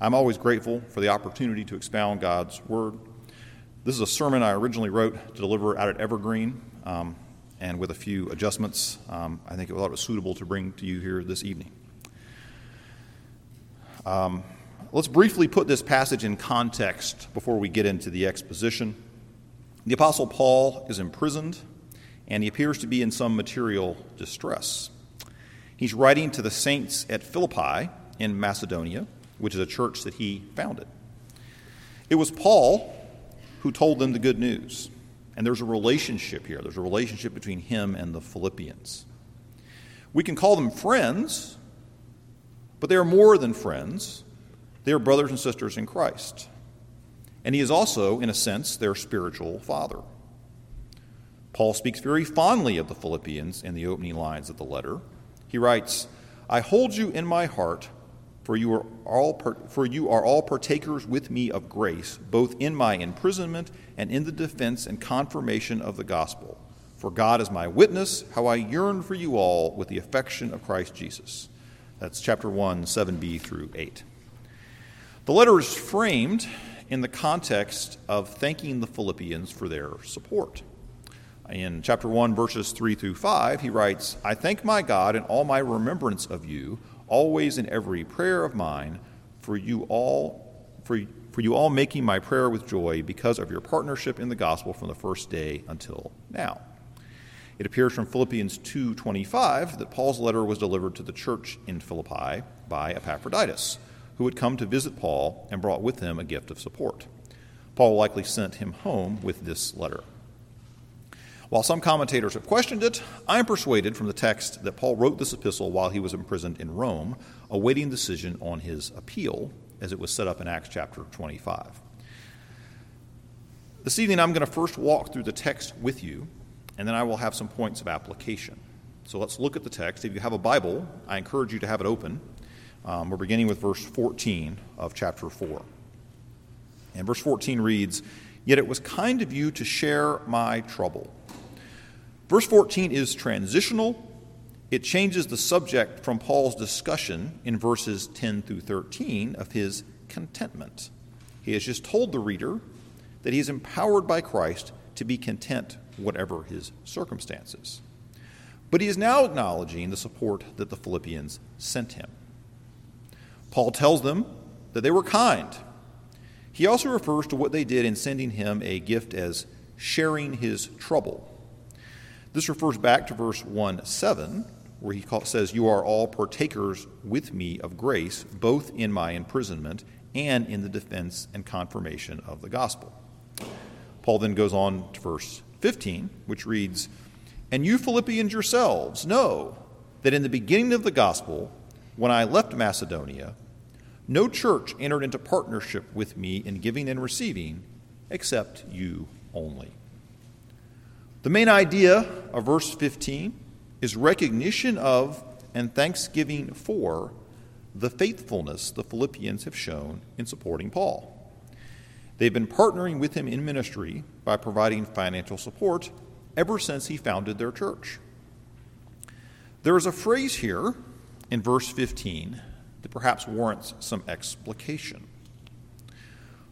I'm always grateful for the opportunity to expound God's Word. This is a sermon I originally wrote to deliver out at Evergreen, um, and with a few adjustments, um, I think it was suitable to bring to you here this evening. Um, let's briefly put this passage in context before we get into the exposition. The Apostle Paul is imprisoned, and he appears to be in some material distress. He's writing to the saints at Philippi in Macedonia which is a church that he founded. It was Paul who told them the good news. And there's a relationship here. There's a relationship between him and the Philippians. We can call them friends, but they are more than friends. They are brothers and sisters in Christ. And he is also, in a sense, their spiritual father. Paul speaks very fondly of the Philippians in the opening lines of the letter. He writes, I hold you in my heart for you are all for you are all partakers with me of grace both in my imprisonment and in the defense and confirmation of the gospel. For God is my witness how I yearn for you all with the affection of Christ Jesus. That's chapter 1 7b through 8 the letter is framed in the context of thanking the Philippians for their support. In chapter 1 verses 3 through 5 he writes I thank my God in all my remembrance of you always in every prayer of mine, for you all, for, for you all making my prayer with joy because of your partnership in the gospel from the first day until now. It appears from Philippians 2:25 that Paul's letter was delivered to the church in Philippi by Epaphroditus, who had come to visit Paul and brought with him a gift of support. Paul likely sent him home with this letter. While some commentators have questioned it, I am persuaded from the text that Paul wrote this epistle while he was imprisoned in Rome, awaiting decision on his appeal, as it was set up in Acts chapter 25. This evening, I'm going to first walk through the text with you, and then I will have some points of application. So let's look at the text. If you have a Bible, I encourage you to have it open. Um, we're beginning with verse 14 of chapter 4. And verse 14 reads, Yet it was kind of you to share my trouble. Verse 14 is transitional. It changes the subject from Paul's discussion in verses 10 through 13 of his contentment. He has just told the reader that he is empowered by Christ to be content, whatever his circumstances. But he is now acknowledging the support that the Philippians sent him. Paul tells them that they were kind. He also refers to what they did in sending him a gift as sharing his trouble. This refers back to verse 1 7, where he says, You are all partakers with me of grace, both in my imprisonment and in the defense and confirmation of the gospel. Paul then goes on to verse 15, which reads, And you Philippians yourselves know that in the beginning of the gospel, when I left Macedonia, no church entered into partnership with me in giving and receiving except you only. The main idea of verse 15 is recognition of and thanksgiving for the faithfulness the Philippians have shown in supporting Paul. They've been partnering with him in ministry by providing financial support ever since he founded their church. There is a phrase here in verse 15 that perhaps warrants some explication.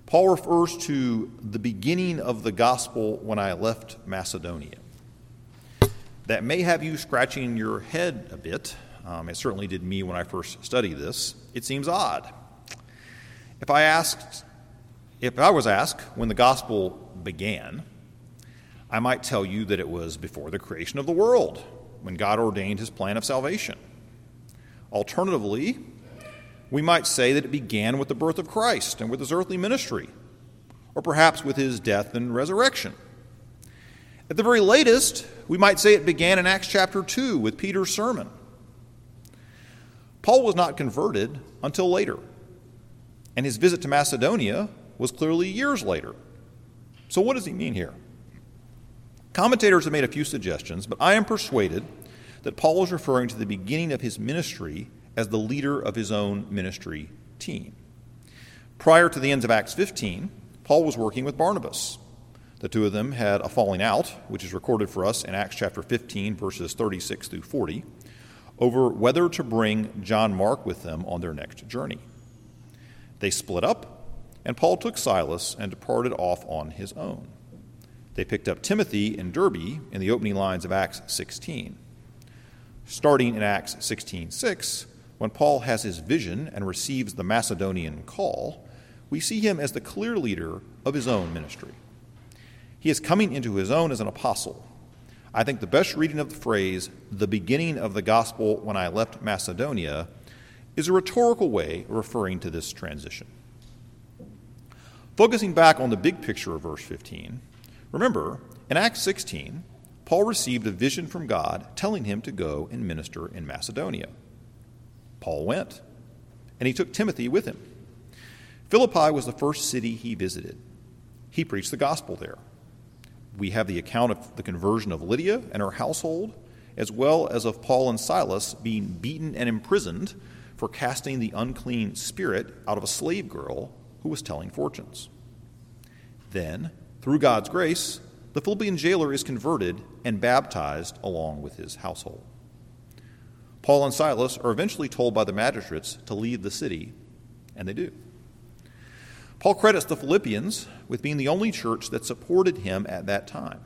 Paul refers to the beginning of the gospel when I left Macedonia. That may have you scratching your head a bit. Um, it certainly did me when I first studied this. It seems odd. If I asked, if I was asked when the gospel began, I might tell you that it was before the creation of the world, when God ordained his plan of salvation. Alternatively, we might say that it began with the birth of Christ and with his earthly ministry, or perhaps with his death and resurrection. At the very latest, we might say it began in Acts chapter 2 with Peter's sermon. Paul was not converted until later, and his visit to Macedonia was clearly years later. So, what does he mean here? Commentators have made a few suggestions, but I am persuaded that Paul is referring to the beginning of his ministry as the leader of his own ministry team. Prior to the ends of Acts 15, Paul was working with Barnabas. The two of them had a falling out, which is recorded for us in Acts chapter 15, verses 36 through 40, over whether to bring John Mark with them on their next journey. They split up, and Paul took Silas and departed off on his own. They picked up Timothy in Derbe in the opening lines of Acts 16. Starting in Acts 16:6, 6, when Paul has his vision and receives the Macedonian call, we see him as the clear leader of his own ministry. He is coming into his own as an apostle. I think the best reading of the phrase, the beginning of the gospel when I left Macedonia, is a rhetorical way of referring to this transition. Focusing back on the big picture of verse 15, remember, in Acts 16, Paul received a vision from God telling him to go and minister in Macedonia. Paul went, and he took Timothy with him. Philippi was the first city he visited. He preached the gospel there. We have the account of the conversion of Lydia and her household, as well as of Paul and Silas being beaten and imprisoned for casting the unclean spirit out of a slave girl who was telling fortunes. Then, through God's grace, the Philippian jailer is converted and baptized along with his household. Paul and Silas are eventually told by the magistrates to leave the city, and they do. Paul credits the Philippians with being the only church that supported him at that time.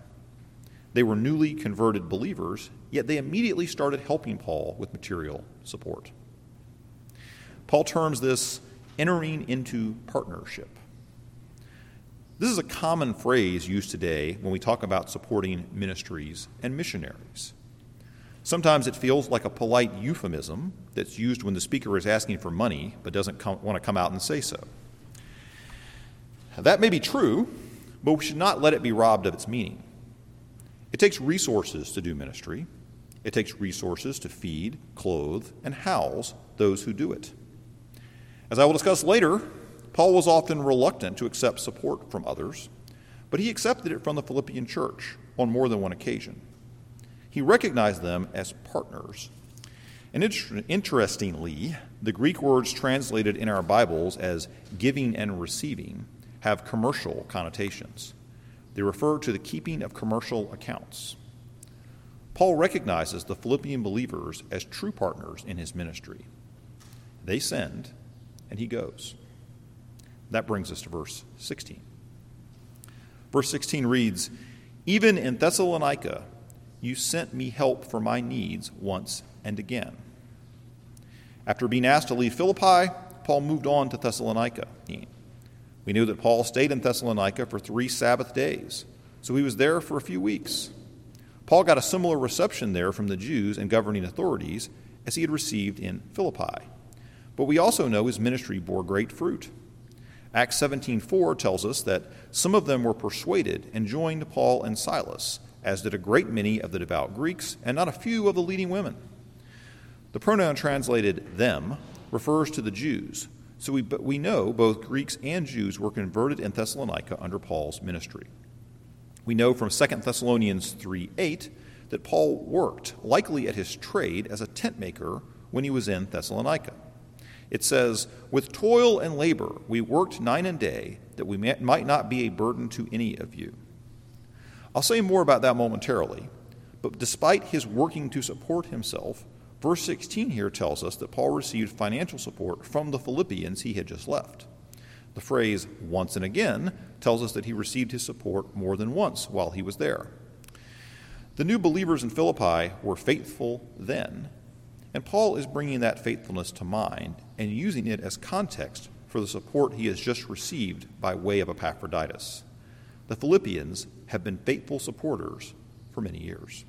They were newly converted believers, yet they immediately started helping Paul with material support. Paul terms this entering into partnership. This is a common phrase used today when we talk about supporting ministries and missionaries. Sometimes it feels like a polite euphemism that's used when the speaker is asking for money but doesn't come, want to come out and say so. That may be true, but we should not let it be robbed of its meaning. It takes resources to do ministry, it takes resources to feed, clothe, and house those who do it. As I will discuss later, Paul was often reluctant to accept support from others, but he accepted it from the Philippian church on more than one occasion. He recognized them as partners. And interestingly, the Greek words translated in our Bibles as giving and receiving have commercial connotations. They refer to the keeping of commercial accounts. Paul recognizes the Philippian believers as true partners in his ministry. They send, and he goes. That brings us to verse 16. Verse 16 reads Even in Thessalonica, you sent me help for my needs once and again. After being asked to leave Philippi, Paul moved on to Thessalonica. We knew that Paul stayed in Thessalonica for three Sabbath days, so he was there for a few weeks. Paul got a similar reception there from the Jews and governing authorities as he had received in Philippi. But we also know his ministry bore great fruit. Acts 17:4 tells us that some of them were persuaded and joined Paul and Silas, as did a great many of the devout Greeks and not a few of the leading women. The pronoun translated them refers to the Jews, so we, we know both Greeks and Jews were converted in Thessalonica under Paul's ministry. We know from 2 Thessalonians 3 8 that Paul worked, likely at his trade, as a tent maker when he was in Thessalonica. It says, With toil and labor we worked night and day, that we might not be a burden to any of you. I'll say more about that momentarily, but despite his working to support himself, verse 16 here tells us that Paul received financial support from the Philippians he had just left. The phrase once and again tells us that he received his support more than once while he was there. The new believers in Philippi were faithful then, and Paul is bringing that faithfulness to mind and using it as context for the support he has just received by way of Epaphroditus. The Philippians have been faithful supporters for many years.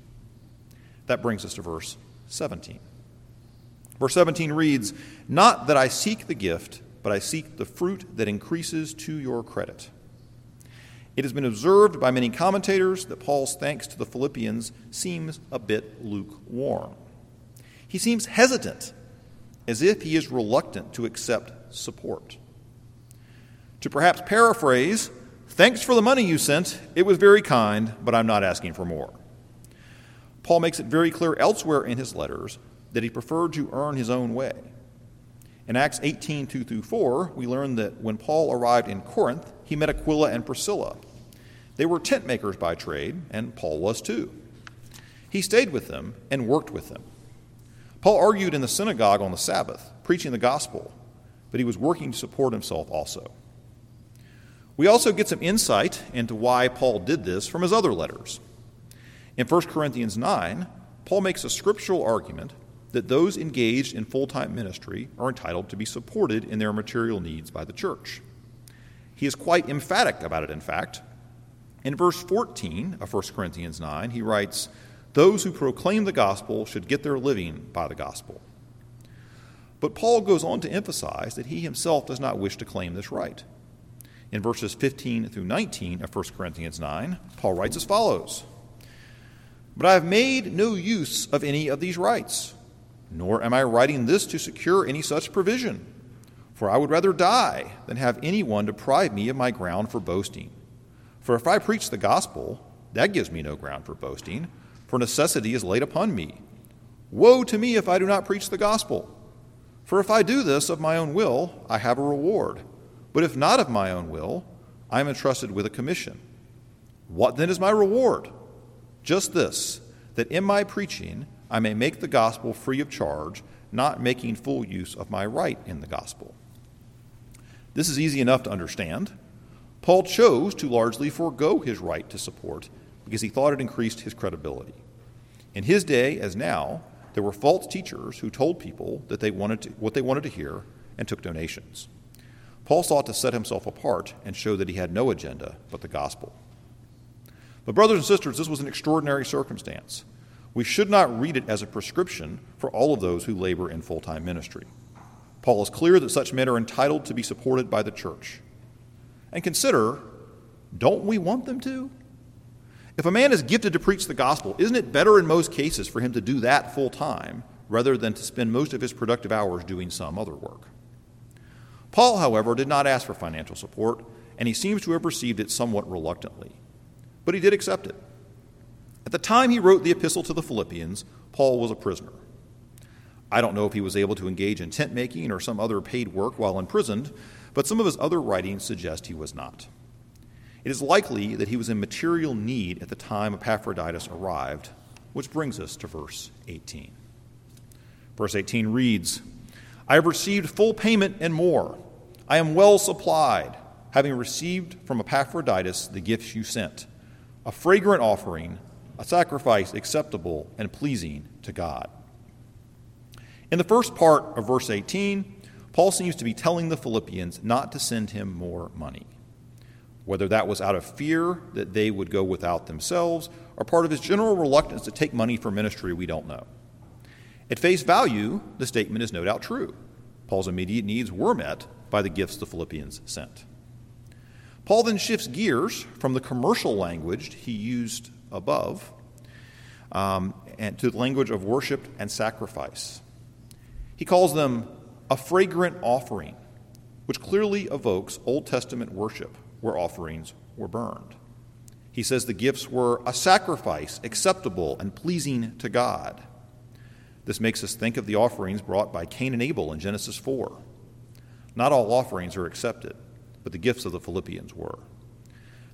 That brings us to verse 17. Verse 17 reads, Not that I seek the gift, but I seek the fruit that increases to your credit. It has been observed by many commentators that Paul's thanks to the Philippians seems a bit lukewarm. He seems hesitant, as if he is reluctant to accept support. To perhaps paraphrase, thanks for the money you sent. It was very kind, but I'm not asking for more. Paul makes it very clear elsewhere in his letters that he preferred to earn his own way. In Acts 18 2 through 4, we learn that when Paul arrived in Corinth, he met Aquila and Priscilla. They were tent makers by trade, and Paul was too. He stayed with them and worked with them. Paul argued in the synagogue on the Sabbath, preaching the gospel. but he was working to support himself also. We also get some insight into why Paul did this from his other letters. In 1 Corinthians 9, Paul makes a scriptural argument that those engaged in full time ministry are entitled to be supported in their material needs by the church. He is quite emphatic about it, in fact. In verse 14 of 1 Corinthians 9, he writes, Those who proclaim the gospel should get their living by the gospel. But Paul goes on to emphasize that he himself does not wish to claim this right. In verses 15 through 19 of 1 Corinthians 9, Paul writes as follows But I have made no use of any of these rights, nor am I writing this to secure any such provision. For I would rather die than have anyone deprive me of my ground for boasting. For if I preach the gospel, that gives me no ground for boasting, for necessity is laid upon me. Woe to me if I do not preach the gospel! For if I do this of my own will, I have a reward. But if not of my own will, I am entrusted with a commission. What then is my reward? Just this that in my preaching I may make the gospel free of charge, not making full use of my right in the gospel. This is easy enough to understand. Paul chose to largely forego his right to support because he thought it increased his credibility. In his day, as now, there were false teachers who told people that they wanted to, what they wanted to hear and took donations. Paul sought to set himself apart and show that he had no agenda but the gospel. But, brothers and sisters, this was an extraordinary circumstance. We should not read it as a prescription for all of those who labor in full time ministry. Paul is clear that such men are entitled to be supported by the church. And consider don't we want them to? If a man is gifted to preach the gospel, isn't it better in most cases for him to do that full time rather than to spend most of his productive hours doing some other work? Paul, however, did not ask for financial support, and he seems to have received it somewhat reluctantly. But he did accept it. At the time he wrote the epistle to the Philippians, Paul was a prisoner. I don't know if he was able to engage in tent making or some other paid work while imprisoned, but some of his other writings suggest he was not. It is likely that he was in material need at the time Epaphroditus arrived, which brings us to verse 18. Verse 18 reads, I have received full payment and more. I am well supplied, having received from Epaphroditus the gifts you sent a fragrant offering, a sacrifice acceptable and pleasing to God. In the first part of verse 18, Paul seems to be telling the Philippians not to send him more money. Whether that was out of fear that they would go without themselves or part of his general reluctance to take money for ministry, we don't know. At face value, the statement is no doubt true. Paul's immediate needs were met by the gifts the Philippians sent. Paul then shifts gears from the commercial language he used above um, and to the language of worship and sacrifice. He calls them a fragrant offering, which clearly evokes Old Testament worship where offerings were burned. He says the gifts were a sacrifice acceptable and pleasing to God. This makes us think of the offerings brought by Cain and Abel in Genesis 4. Not all offerings are accepted, but the gifts of the Philippians were.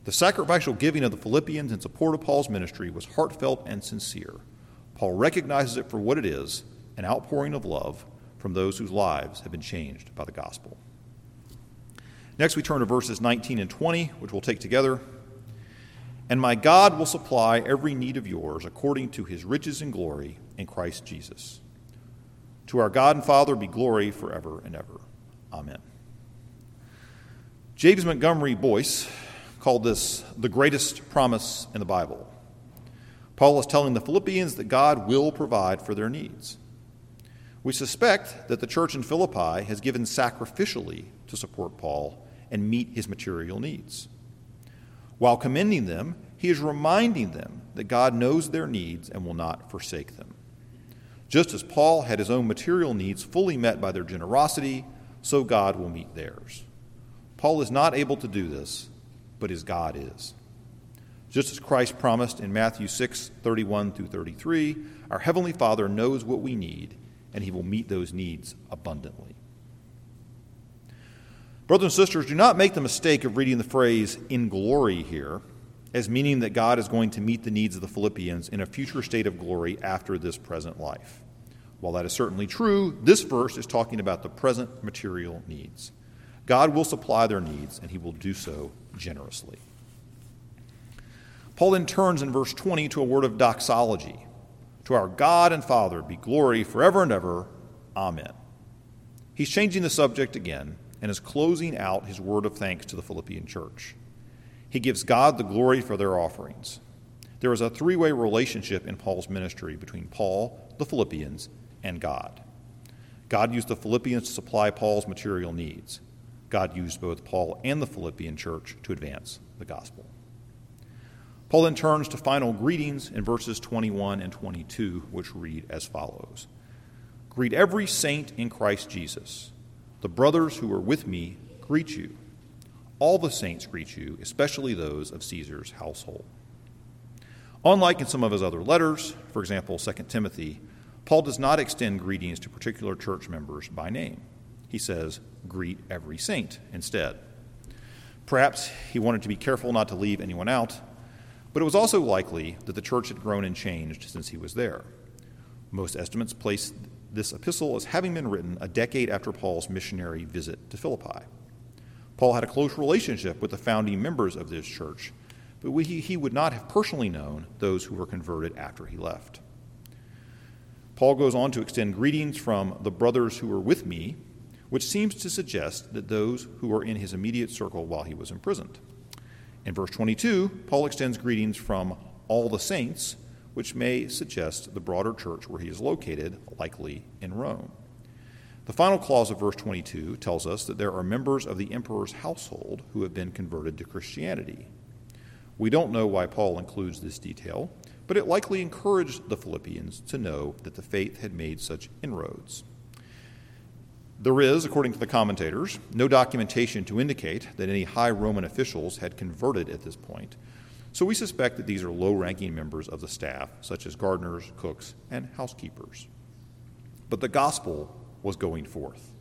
The sacrificial giving of the Philippians in support of Paul's ministry was heartfelt and sincere. Paul recognizes it for what it is an outpouring of love from those whose lives have been changed by the gospel. Next, we turn to verses 19 and 20, which we'll take together. And my God will supply every need of yours according to his riches and glory in Christ Jesus. To our God and Father be glory forever and ever. Amen. James Montgomery Boice called this the greatest promise in the Bible. Paul is telling the Philippians that God will provide for their needs. We suspect that the church in Philippi has given sacrificially to support Paul and meet his material needs. While commending them, he is reminding them that God knows their needs and will not forsake them. Just as Paul had his own material needs fully met by their generosity, so God will meet theirs. Paul is not able to do this, but his God is. Just as Christ promised in Matthew 6 31 through 33, our Heavenly Father knows what we need, and he will meet those needs abundantly. Brothers and sisters, do not make the mistake of reading the phrase in glory here as meaning that God is going to meet the needs of the Philippians in a future state of glory after this present life. While that is certainly true, this verse is talking about the present material needs. God will supply their needs, and he will do so generously. Paul then turns in verse 20 to a word of doxology. To our God and Father be glory forever and ever. Amen. He's changing the subject again and is closing out his word of thanks to the Philippian church. He gives God the glory for their offerings. There is a three way relationship in Paul's ministry between Paul, the Philippians, and God. God used the Philippians to supply Paul's material needs. God used both Paul and the Philippian church to advance the gospel. Paul then turns to final greetings in verses 21 and 22, which read as follows Greet every saint in Christ Jesus. The brothers who are with me greet you. All the saints greet you, especially those of Caesar's household. Unlike in some of his other letters, for example, 2 Timothy, Paul does not extend greetings to particular church members by name. He says, Greet every saint instead. Perhaps he wanted to be careful not to leave anyone out but it was also likely that the church had grown and changed since he was there. Most estimates place this epistle as having been written a decade after Paul's missionary visit to Philippi. Paul had a close relationship with the founding members of this church, but he would not have personally known those who were converted after he left. Paul goes on to extend greetings from the brothers who were with me, which seems to suggest that those who were in his immediate circle while he was imprisoned. In verse 22, Paul extends greetings from all the saints, which may suggest the broader church where he is located, likely in Rome. The final clause of verse 22 tells us that there are members of the emperor's household who have been converted to Christianity. We don't know why Paul includes this detail, but it likely encouraged the Philippians to know that the faith had made such inroads. There is, according to the commentators, no documentation to indicate that any high Roman officials had converted at this point, so we suspect that these are low ranking members of the staff, such as gardeners, cooks, and housekeepers. But the gospel was going forth,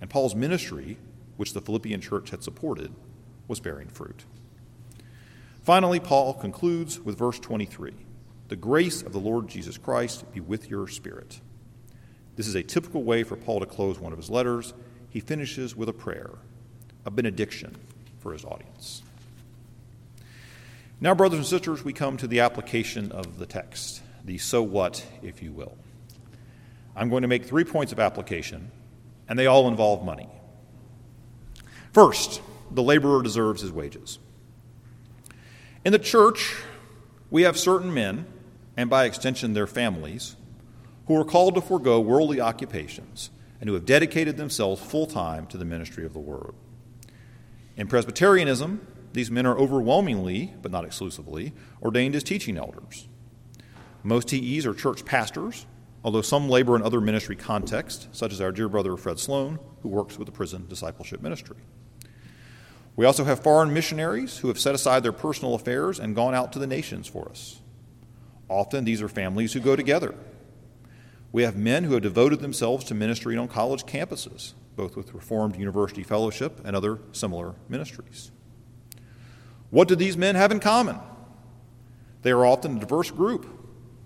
and Paul's ministry, which the Philippian church had supported, was bearing fruit. Finally, Paul concludes with verse 23 The grace of the Lord Jesus Christ be with your spirit. This is a typical way for Paul to close one of his letters. He finishes with a prayer, a benediction for his audience. Now, brothers and sisters, we come to the application of the text, the so what, if you will. I'm going to make three points of application, and they all involve money. First, the laborer deserves his wages. In the church, we have certain men, and by extension their families, who are called to forego worldly occupations and who have dedicated themselves full time to the ministry of the word. In Presbyterianism, these men are overwhelmingly, but not exclusively, ordained as teaching elders. Most TEs are church pastors, although some labor in other ministry contexts, such as our dear brother Fred Sloan, who works with the prison discipleship ministry. We also have foreign missionaries who have set aside their personal affairs and gone out to the nations for us. Often these are families who go together we have men who have devoted themselves to ministry on college campuses, both with Reformed University Fellowship and other similar ministries. What do these men have in common? They are often a diverse group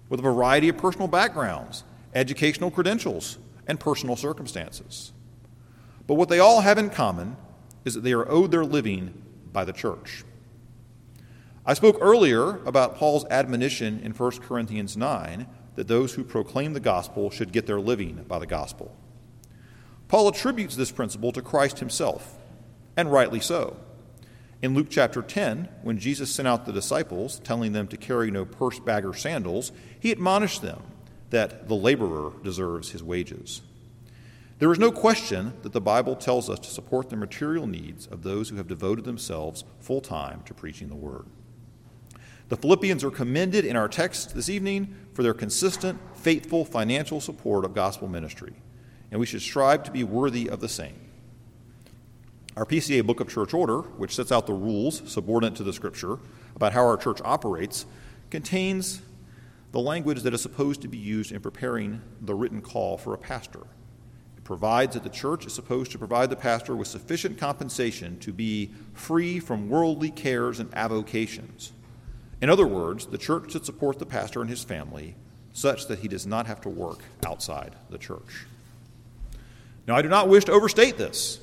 with a variety of personal backgrounds, educational credentials, and personal circumstances. But what they all have in common is that they are owed their living by the church. I spoke earlier about Paul's admonition in 1 Corinthians 9 that those who proclaim the gospel should get their living by the gospel. Paul attributes this principle to Christ himself, and rightly so. In Luke chapter 10, when Jesus sent out the disciples, telling them to carry no purse, bag, or sandals, he admonished them that the laborer deserves his wages. There is no question that the Bible tells us to support the material needs of those who have devoted themselves full time to preaching the word. The Philippians are commended in our text this evening for their consistent, faithful financial support of gospel ministry, and we should strive to be worthy of the same. Our PCA Book of Church Order, which sets out the rules subordinate to the Scripture about how our church operates, contains the language that is supposed to be used in preparing the written call for a pastor. It provides that the church is supposed to provide the pastor with sufficient compensation to be free from worldly cares and avocations in other words, the church should support the pastor and his family such that he does not have to work outside the church. Now, I do not wish to overstate this.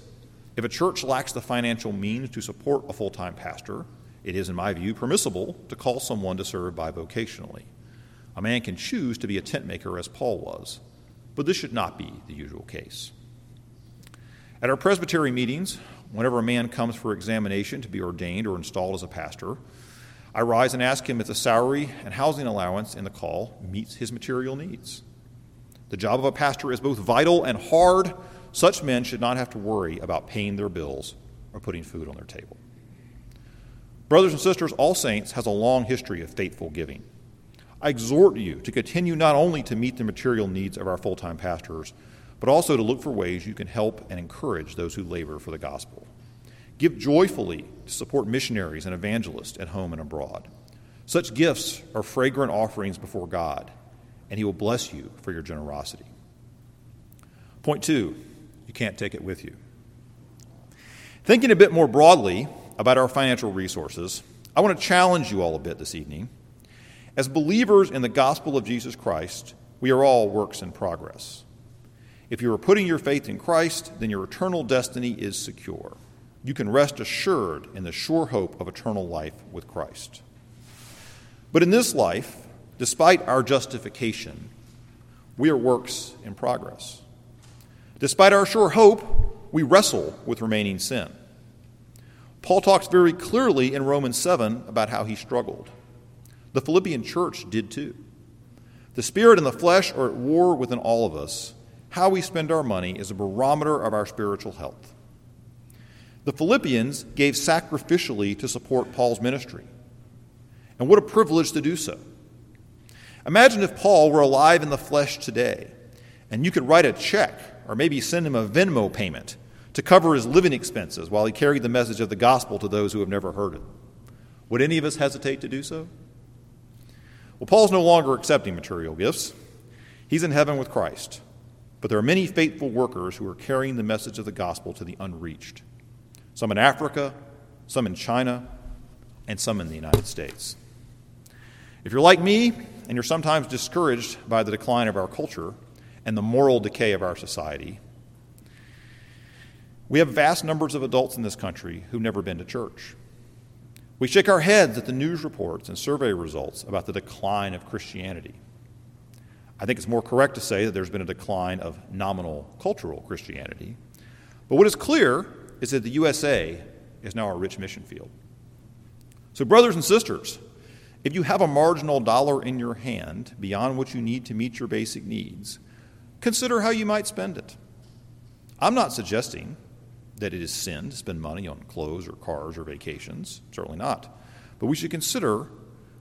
If a church lacks the financial means to support a full time pastor, it is, in my view, permissible to call someone to serve bivocationally. A man can choose to be a tent maker as Paul was, but this should not be the usual case. At our presbytery meetings, whenever a man comes for examination to be ordained or installed as a pastor, I rise and ask him if the salary and housing allowance in the call meets his material needs. The job of a pastor is both vital and hard. Such men should not have to worry about paying their bills or putting food on their table. Brothers and sisters, All Saints has a long history of faithful giving. I exhort you to continue not only to meet the material needs of our full time pastors, but also to look for ways you can help and encourage those who labor for the gospel. Give joyfully to support missionaries and evangelists at home and abroad. Such gifts are fragrant offerings before God, and He will bless you for your generosity. Point two, you can't take it with you. Thinking a bit more broadly about our financial resources, I want to challenge you all a bit this evening. As believers in the gospel of Jesus Christ, we are all works in progress. If you are putting your faith in Christ, then your eternal destiny is secure. You can rest assured in the sure hope of eternal life with Christ. But in this life, despite our justification, we are works in progress. Despite our sure hope, we wrestle with remaining sin. Paul talks very clearly in Romans 7 about how he struggled. The Philippian church did too. The spirit and the flesh are at war within all of us, how we spend our money is a barometer of our spiritual health. The Philippians gave sacrificially to support Paul's ministry. And what a privilege to do so. Imagine if Paul were alive in the flesh today and you could write a check or maybe send him a Venmo payment to cover his living expenses while he carried the message of the gospel to those who have never heard it. Would any of us hesitate to do so? Well, Paul's no longer accepting material gifts. He's in heaven with Christ. But there are many faithful workers who are carrying the message of the gospel to the unreached some in Africa, some in China, and some in the United States. If you're like me and you're sometimes discouraged by the decline of our culture and the moral decay of our society, we have vast numbers of adults in this country who've never been to church. We shake our heads at the news reports and survey results about the decline of Christianity. I think it's more correct to say that there's been a decline of nominal cultural Christianity. But what is clear is that the USA is now a rich mission field. So, brothers and sisters, if you have a marginal dollar in your hand beyond what you need to meet your basic needs, consider how you might spend it. I'm not suggesting that it is sin to spend money on clothes or cars or vacations, certainly not. But we should consider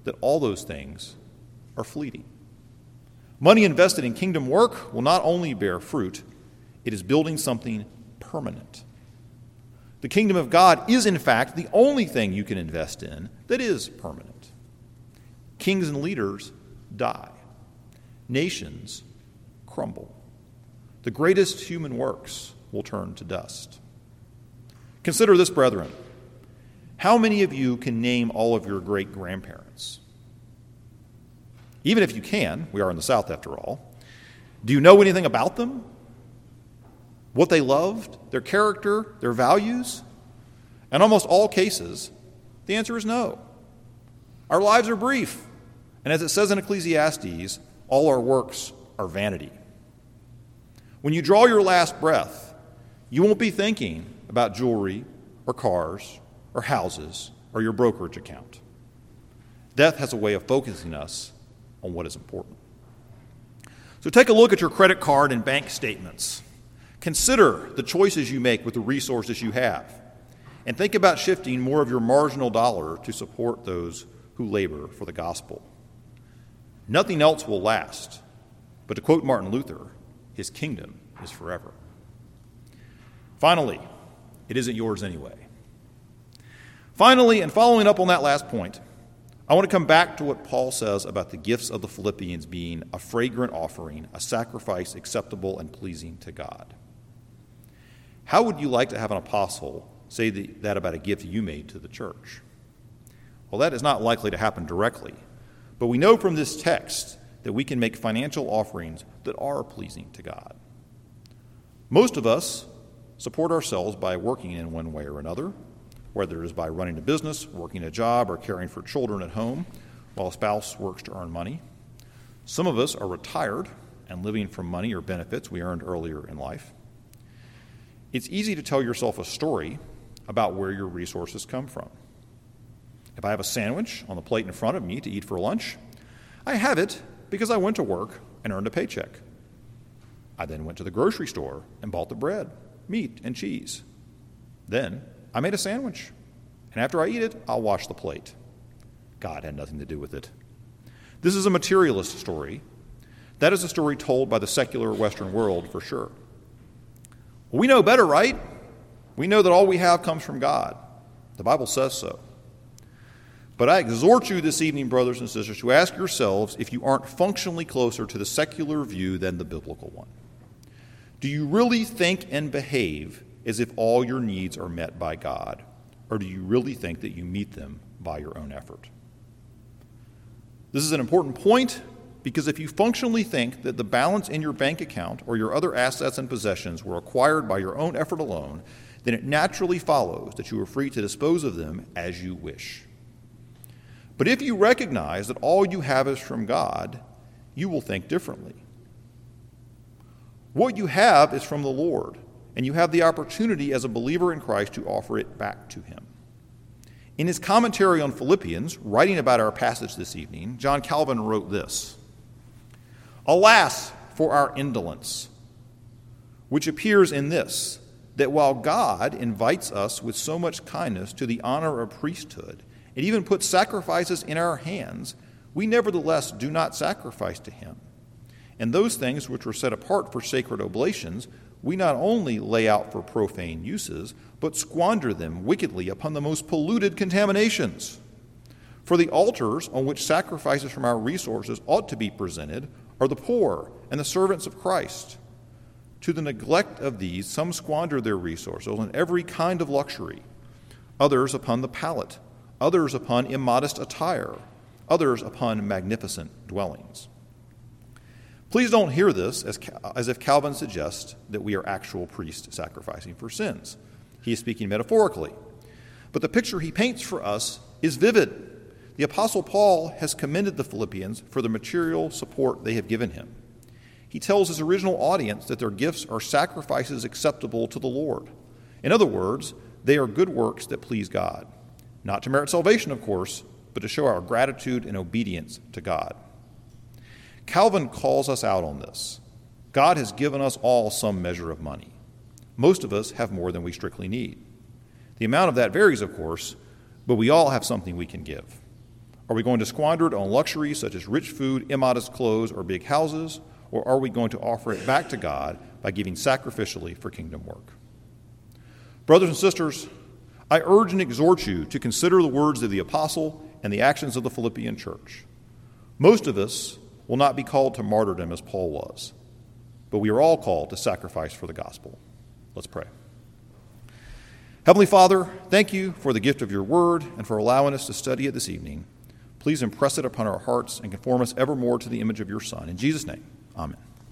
that all those things are fleeting. Money invested in kingdom work will not only bear fruit, it is building something permanent. The kingdom of God is, in fact, the only thing you can invest in that is permanent. Kings and leaders die, nations crumble. The greatest human works will turn to dust. Consider this, brethren. How many of you can name all of your great grandparents? Even if you can, we are in the South after all, do you know anything about them? What they loved, their character, their values? In almost all cases, the answer is no. Our lives are brief, and as it says in Ecclesiastes, all our works are vanity. When you draw your last breath, you won't be thinking about jewelry or cars or houses or your brokerage account. Death has a way of focusing us on what is important. So take a look at your credit card and bank statements. Consider the choices you make with the resources you have. And think about shifting more of your marginal dollar to support those who labor for the gospel. Nothing else will last. But to quote Martin Luther, his kingdom is forever. Finally, it isn't yours anyway. Finally, and following up on that last point, I want to come back to what Paul says about the gifts of the Philippians being a fragrant offering, a sacrifice acceptable and pleasing to God. How would you like to have an apostle say that about a gift you made to the church? Well, that is not likely to happen directly, but we know from this text that we can make financial offerings that are pleasing to God. Most of us support ourselves by working in one way or another, whether it is by running a business, working a job, or caring for children at home while a spouse works to earn money. Some of us are retired and living from money or benefits we earned earlier in life. It's easy to tell yourself a story about where your resources come from. If I have a sandwich on the plate in front of me to eat for lunch, I have it because I went to work and earned a paycheck. I then went to the grocery store and bought the bread, meat, and cheese. Then I made a sandwich, and after I eat it, I'll wash the plate. God had nothing to do with it. This is a materialist story. That is a story told by the secular Western world for sure. We know better, right? We know that all we have comes from God. The Bible says so. But I exhort you this evening, brothers and sisters, to ask yourselves if you aren't functionally closer to the secular view than the biblical one. Do you really think and behave as if all your needs are met by God? Or do you really think that you meet them by your own effort? This is an important point because if you functionally think that the balance in your bank account or your other assets and possessions were acquired by your own effort alone, then it naturally follows that you are free to dispose of them as you wish. But if you recognize that all you have is from God, you will think differently. What you have is from the Lord, and you have the opportunity as a believer in Christ to offer it back to Him. In his commentary on Philippians, writing about our passage this evening, John Calvin wrote this Alas for our indolence, which appears in this that while God invites us with so much kindness to the honor of priesthood, and even puts sacrifices in our hands, we nevertheless do not sacrifice to him. And those things which were set apart for sacred oblations, we not only lay out for profane uses, but squander them wickedly upon the most polluted contaminations. For the altars on which sacrifices from our resources ought to be presented are the poor and the servants of Christ. To the neglect of these, some squander their resources on every kind of luxury, others upon the palate others upon immodest attire, others upon magnificent dwellings. Please don't hear this as, as if Calvin suggests that we are actual priests sacrificing for sins. He is speaking metaphorically. But the picture he paints for us is vivid. The Apostle Paul has commended the Philippians for the material support they have given him. He tells his original audience that their gifts are sacrifices acceptable to the Lord. In other words, they are good works that please God. Not to merit salvation, of course, but to show our gratitude and obedience to God. Calvin calls us out on this. God has given us all some measure of money. Most of us have more than we strictly need. The amount of that varies, of course, but we all have something we can give. Are we going to squander it on luxuries such as rich food, immodest clothes, or big houses? Or are we going to offer it back to God by giving sacrificially for kingdom work? Brothers and sisters, I urge and exhort you to consider the words of the apostle and the actions of the Philippian church. Most of us will not be called to martyrdom as Paul was, but we are all called to sacrifice for the gospel. Let's pray. Heavenly Father, thank you for the gift of your word and for allowing us to study it this evening. Please impress it upon our hearts and conform us evermore to the image of your Son. In Jesus' name, amen.